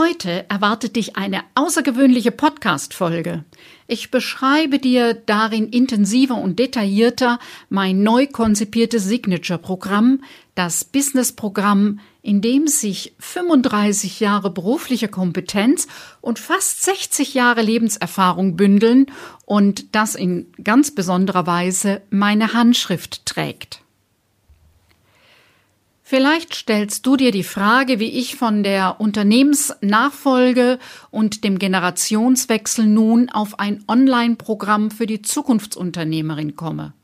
Heute erwartet dich eine außergewöhnliche Podcast-Folge. Ich beschreibe dir darin intensiver und detaillierter mein neu konzipiertes Signature-Programm, das Business-Programm, in dem sich 35 Jahre berufliche Kompetenz und fast 60 Jahre Lebenserfahrung bündeln und das in ganz besonderer Weise meine Handschrift trägt. Vielleicht stellst du dir die Frage, wie ich von der Unternehmensnachfolge und dem Generationswechsel nun auf ein Online-Programm für die Zukunftsunternehmerin komme.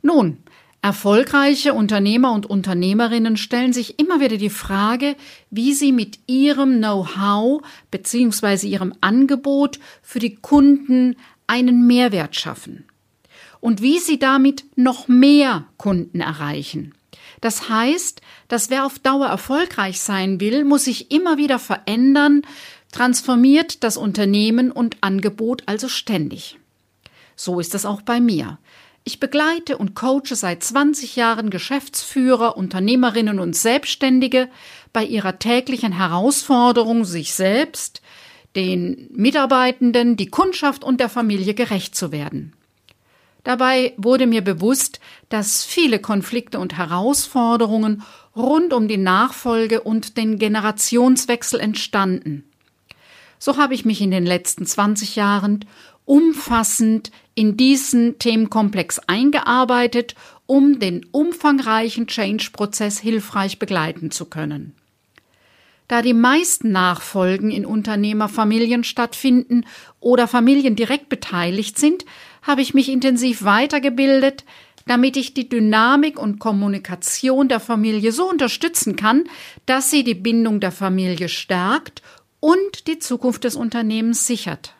Nun, erfolgreiche Unternehmer und Unternehmerinnen stellen sich immer wieder die Frage, wie sie mit ihrem Know-how bzw. ihrem Angebot für die Kunden einen Mehrwert schaffen und wie sie damit noch mehr Kunden erreichen. Das heißt, dass wer auf Dauer erfolgreich sein will, muss sich immer wieder verändern, transformiert das Unternehmen und Angebot also ständig. So ist es auch bei mir. Ich begleite und coache seit 20 Jahren Geschäftsführer, Unternehmerinnen und Selbstständige bei ihrer täglichen Herausforderung, sich selbst, den Mitarbeitenden, die Kundschaft und der Familie gerecht zu werden. Dabei wurde mir bewusst, dass viele Konflikte und Herausforderungen rund um die Nachfolge und den Generationswechsel entstanden. So habe ich mich in den letzten 20 Jahren umfassend in diesen Themenkomplex eingearbeitet, um den umfangreichen Change-Prozess hilfreich begleiten zu können. Da die meisten Nachfolgen in Unternehmerfamilien stattfinden oder Familien direkt beteiligt sind, habe ich mich intensiv weitergebildet, damit ich die Dynamik und Kommunikation der Familie so unterstützen kann, dass sie die Bindung der Familie stärkt und die Zukunft des Unternehmens sichert.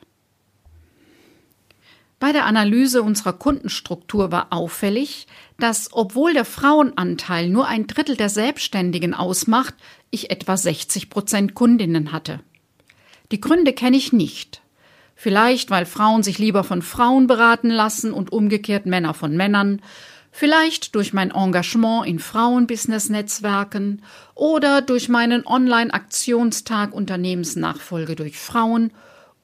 Bei der Analyse unserer Kundenstruktur war auffällig, dass obwohl der Frauenanteil nur ein Drittel der Selbstständigen ausmacht, ich etwa 60 Prozent Kundinnen hatte. Die Gründe kenne ich nicht. Vielleicht, weil Frauen sich lieber von Frauen beraten lassen und umgekehrt Männer von Männern. Vielleicht durch mein Engagement in Frauenbusiness-Netzwerken oder durch meinen Online-Aktionstag Unternehmensnachfolge durch Frauen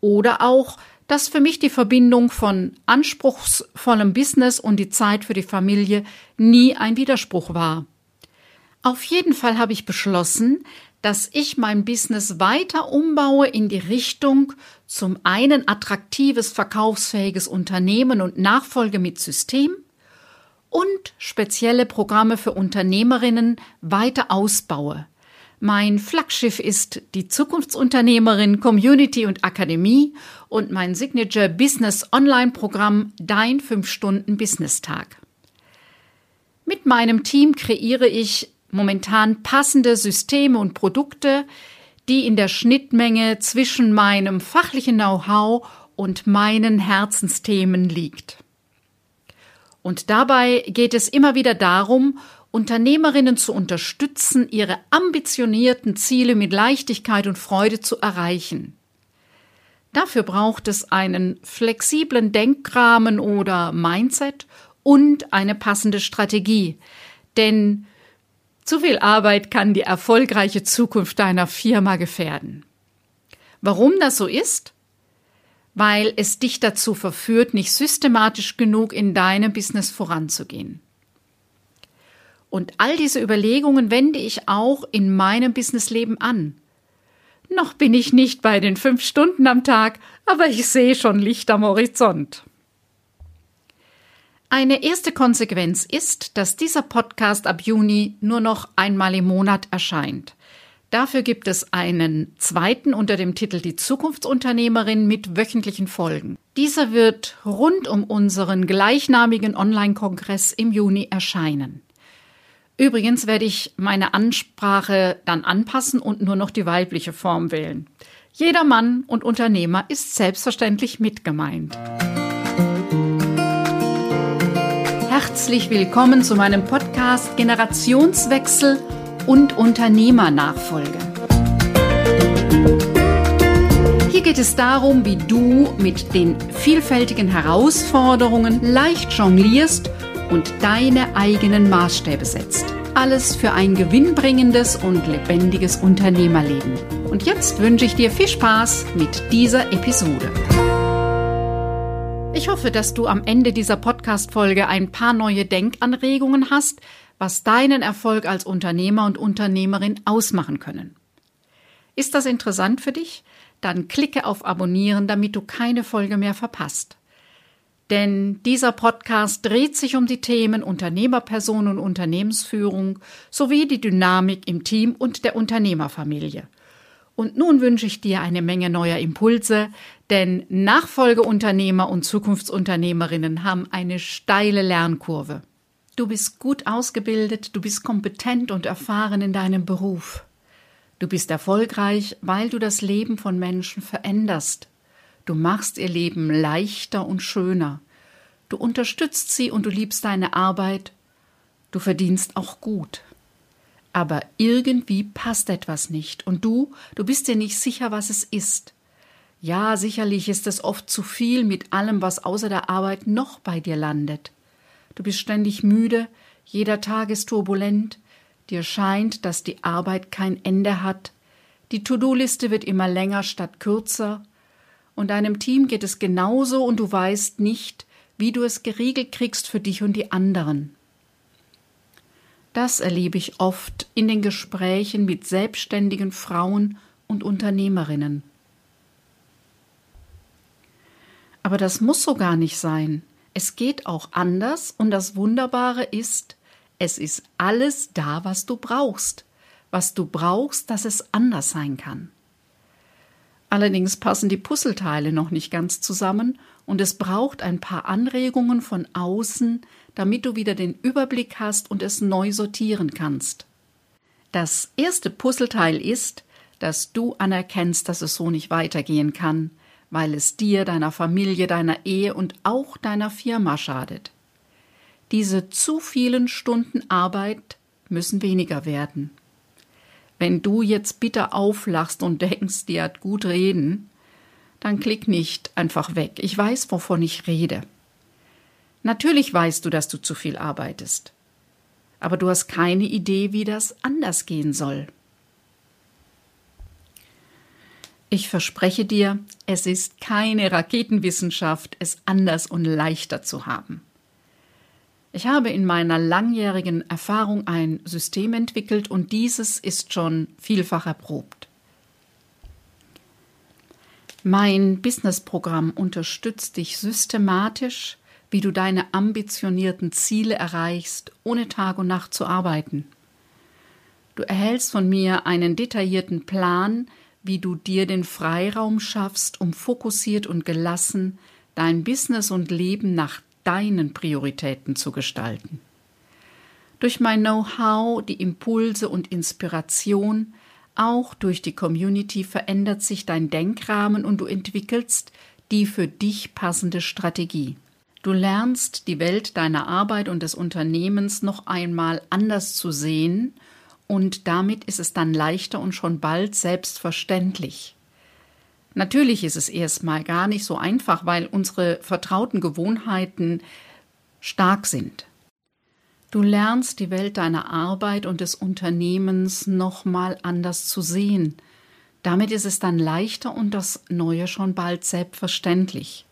oder auch, dass für mich die Verbindung von anspruchsvollem Business und die Zeit für die Familie nie ein Widerspruch war. Auf jeden Fall habe ich beschlossen, dass ich mein Business weiter umbaue in die Richtung zum einen attraktives, verkaufsfähiges Unternehmen und Nachfolge mit System und spezielle Programme für Unternehmerinnen weiter ausbaue. Mein Flaggschiff ist die Zukunftsunternehmerin Community und Akademie und mein Signature Business Online Programm Dein 5 Stunden Business Tag. Mit meinem Team kreiere ich momentan passende Systeme und Produkte, die in der Schnittmenge zwischen meinem fachlichen Know-how und meinen Herzensthemen liegt. Und dabei geht es immer wieder darum, Unternehmerinnen zu unterstützen, ihre ambitionierten Ziele mit Leichtigkeit und Freude zu erreichen. Dafür braucht es einen flexiblen Denkrahmen oder Mindset und eine passende Strategie. Denn zu viel Arbeit kann die erfolgreiche Zukunft deiner Firma gefährden. Warum das so ist? Weil es dich dazu verführt, nicht systematisch genug in deinem Business voranzugehen. Und all diese Überlegungen wende ich auch in meinem Businessleben an. Noch bin ich nicht bei den fünf Stunden am Tag, aber ich sehe schon Licht am Horizont. Eine erste Konsequenz ist, dass dieser Podcast ab Juni nur noch einmal im Monat erscheint. Dafür gibt es einen zweiten unter dem Titel Die Zukunftsunternehmerin mit wöchentlichen Folgen. Dieser wird rund um unseren gleichnamigen Online-Kongress im Juni erscheinen. Übrigens werde ich meine Ansprache dann anpassen und nur noch die weibliche Form wählen. Jeder Mann und Unternehmer ist selbstverständlich mitgemeint. Herzlich willkommen zu meinem Podcast Generationswechsel und Unternehmernachfolge. Hier geht es darum, wie du mit den vielfältigen Herausforderungen leicht jonglierst und deine eigenen Maßstäbe setzt. Alles für ein gewinnbringendes und lebendiges Unternehmerleben. Und jetzt wünsche ich dir viel Spaß mit dieser Episode. Ich hoffe, dass du am Ende dieser Podcast-Folge ein paar neue Denkanregungen hast, was deinen Erfolg als Unternehmer und Unternehmerin ausmachen können. Ist das interessant für dich? Dann klicke auf Abonnieren, damit du keine Folge mehr verpasst. Denn dieser Podcast dreht sich um die Themen Unternehmerperson und Unternehmensführung sowie die Dynamik im Team und der Unternehmerfamilie. Und nun wünsche ich dir eine Menge neuer Impulse, denn Nachfolgeunternehmer und Zukunftsunternehmerinnen haben eine steile Lernkurve. Du bist gut ausgebildet, du bist kompetent und erfahren in deinem Beruf. Du bist erfolgreich, weil du das Leben von Menschen veränderst. Du machst ihr Leben leichter und schöner. Du unterstützt sie und du liebst deine Arbeit. Du verdienst auch gut. Aber irgendwie passt etwas nicht und du, du bist dir nicht sicher, was es ist. Ja, sicherlich ist es oft zu viel mit allem, was außer der Arbeit noch bei dir landet. Du bist ständig müde, jeder Tag ist turbulent, dir scheint, dass die Arbeit kein Ende hat, die To-Do-Liste wird immer länger statt kürzer, und deinem Team geht es genauso und du weißt nicht, wie du es geregelt kriegst für dich und die anderen. Das erlebe ich oft in den Gesprächen mit selbstständigen Frauen und Unternehmerinnen. Aber das muss so gar nicht sein. Es geht auch anders und das Wunderbare ist, es ist alles da, was du brauchst. Was du brauchst, dass es anders sein kann. Allerdings passen die Puzzleteile noch nicht ganz zusammen und es braucht ein paar Anregungen von außen, damit du wieder den Überblick hast und es neu sortieren kannst. Das erste Puzzleteil ist, dass du anerkennst, dass es so nicht weitergehen kann, weil es dir, deiner Familie, deiner Ehe und auch deiner Firma schadet. Diese zu vielen Stunden Arbeit müssen weniger werden. Wenn du jetzt bitter auflachst und denkst, die hat gut reden, dann klick nicht einfach weg. Ich weiß, wovon ich rede. Natürlich weißt du, dass du zu viel arbeitest. Aber du hast keine Idee, wie das anders gehen soll. Ich verspreche dir, es ist keine Raketenwissenschaft, es anders und leichter zu haben. Ich habe in meiner langjährigen Erfahrung ein System entwickelt und dieses ist schon vielfach erprobt. Mein Businessprogramm unterstützt dich systematisch, wie du deine ambitionierten Ziele erreichst, ohne Tag und Nacht zu arbeiten. Du erhältst von mir einen detaillierten Plan, wie du dir den Freiraum schaffst, um fokussiert und gelassen dein Business und Leben nach deinen Prioritäten zu gestalten. Durch mein Know-how, die Impulse und Inspiration, auch durch die Community verändert sich dein Denkrahmen und du entwickelst die für dich passende Strategie. Du lernst die Welt deiner Arbeit und des Unternehmens noch einmal anders zu sehen und damit ist es dann leichter und schon bald selbstverständlich. Natürlich ist es erstmal gar nicht so einfach, weil unsere vertrauten Gewohnheiten stark sind. Du lernst die Welt deiner Arbeit und des Unternehmens nochmal anders zu sehen. Damit ist es dann leichter und das Neue schon bald selbstverständlich.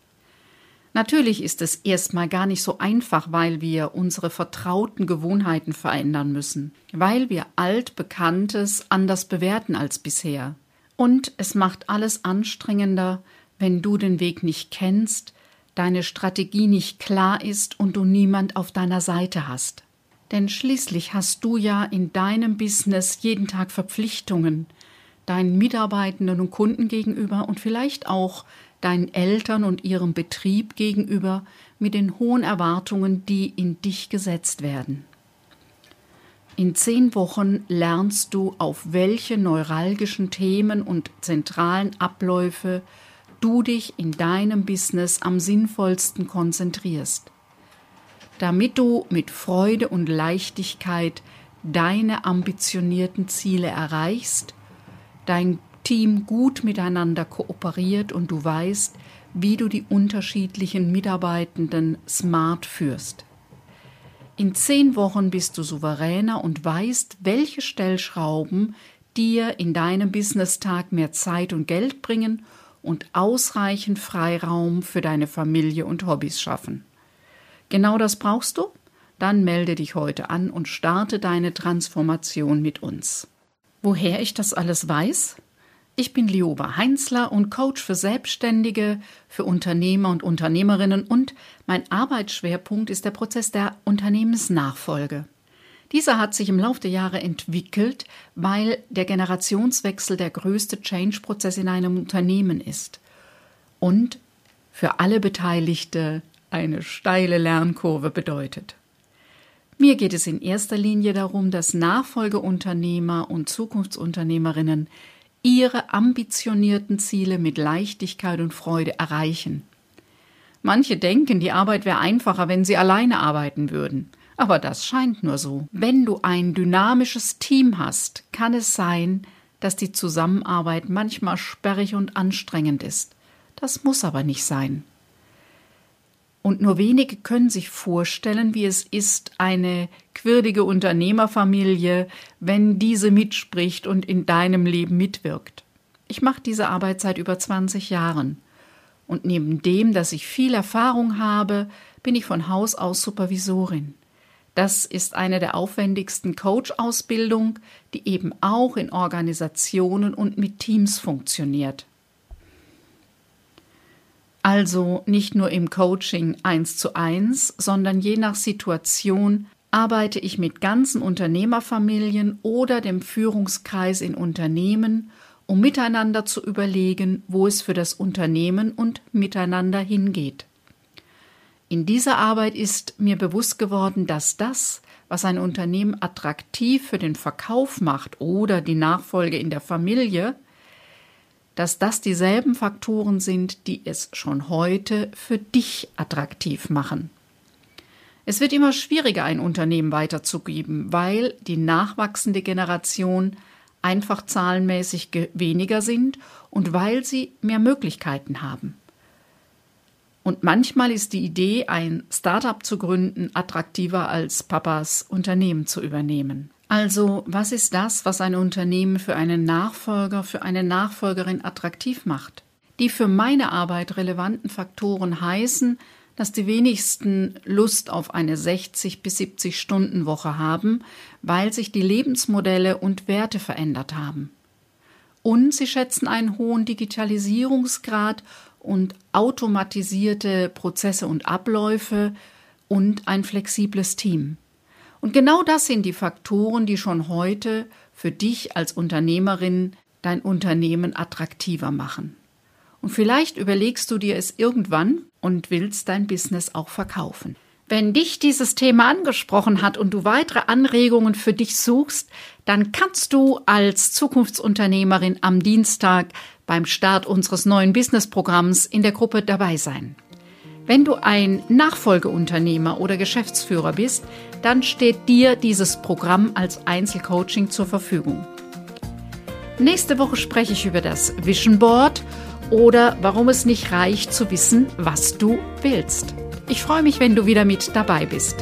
Natürlich ist es erstmal gar nicht so einfach, weil wir unsere vertrauten Gewohnheiten verändern müssen, weil wir altbekanntes anders bewerten als bisher. Und es macht alles anstrengender, wenn du den Weg nicht kennst, deine Strategie nicht klar ist und du niemand auf deiner Seite hast. Denn schließlich hast du ja in deinem Business jeden Tag Verpflichtungen, deinen Mitarbeitenden und Kunden gegenüber und vielleicht auch deinen Eltern und ihrem Betrieb gegenüber mit den hohen Erwartungen, die in dich gesetzt werden. In zehn Wochen lernst du, auf welche neuralgischen Themen und zentralen Abläufe du dich in deinem Business am sinnvollsten konzentrierst, damit du mit Freude und Leichtigkeit deine ambitionierten Ziele erreichst, dein Team gut miteinander kooperiert und du weißt, wie du die unterschiedlichen Mitarbeitenden smart führst. In zehn Wochen bist du souveräner und weißt, welche Stellschrauben dir in deinem Business-Tag mehr Zeit und Geld bringen und ausreichend Freiraum für deine Familie und Hobbys schaffen. Genau das brauchst du? Dann melde dich heute an und starte deine Transformation mit uns. Woher ich das alles weiß? Ich bin Lioba Heinzler und Coach für Selbstständige, für Unternehmer und Unternehmerinnen und mein Arbeitsschwerpunkt ist der Prozess der Unternehmensnachfolge. Dieser hat sich im Laufe der Jahre entwickelt, weil der Generationswechsel der größte Change-Prozess in einem Unternehmen ist und für alle Beteiligte eine steile Lernkurve bedeutet. Mir geht es in erster Linie darum, dass Nachfolgeunternehmer und Zukunftsunternehmerinnen ihre ambitionierten Ziele mit Leichtigkeit und Freude erreichen. Manche denken, die Arbeit wäre einfacher, wenn sie alleine arbeiten würden. Aber das scheint nur so. Wenn du ein dynamisches Team hast, kann es sein, dass die Zusammenarbeit manchmal sperrig und anstrengend ist. Das muss aber nicht sein. Und nur wenige können sich vorstellen, wie es ist, eine quirlige Unternehmerfamilie, wenn diese mitspricht und in deinem Leben mitwirkt. Ich mache diese Arbeit seit über 20 Jahren. Und neben dem, dass ich viel Erfahrung habe, bin ich von Haus aus Supervisorin. Das ist eine der aufwendigsten Coach-Ausbildungen, die eben auch in Organisationen und mit Teams funktioniert. Also nicht nur im Coaching eins zu eins, sondern je nach Situation arbeite ich mit ganzen Unternehmerfamilien oder dem Führungskreis in Unternehmen, um miteinander zu überlegen, wo es für das Unternehmen und miteinander hingeht. In dieser Arbeit ist mir bewusst geworden, dass das, was ein Unternehmen attraktiv für den Verkauf macht oder die Nachfolge in der Familie, dass das dieselben Faktoren sind, die es schon heute für dich attraktiv machen. Es wird immer schwieriger, ein Unternehmen weiterzugeben, weil die nachwachsende Generation einfach zahlenmäßig weniger sind und weil sie mehr Möglichkeiten haben. Und manchmal ist die Idee, ein Startup zu gründen, attraktiver als Papas Unternehmen zu übernehmen. Also, was ist das, was ein Unternehmen für einen Nachfolger, für eine Nachfolgerin attraktiv macht? Die für meine Arbeit relevanten Faktoren heißen, dass die wenigsten Lust auf eine 60 bis 70 Stunden Woche haben, weil sich die Lebensmodelle und Werte verändert haben. Und sie schätzen einen hohen Digitalisierungsgrad und automatisierte Prozesse und Abläufe und ein flexibles Team. Und genau das sind die Faktoren, die schon heute für dich als Unternehmerin dein Unternehmen attraktiver machen. Und vielleicht überlegst du dir es irgendwann und willst dein Business auch verkaufen. Wenn dich dieses Thema angesprochen hat und du weitere Anregungen für dich suchst, dann kannst du als Zukunftsunternehmerin am Dienstag beim Start unseres neuen Businessprogramms in der Gruppe dabei sein. Wenn du ein Nachfolgeunternehmer oder Geschäftsführer bist, dann steht dir dieses Programm als Einzelcoaching zur Verfügung. Nächste Woche spreche ich über das Vision Board oder warum es nicht reicht zu wissen, was du willst. Ich freue mich, wenn du wieder mit dabei bist.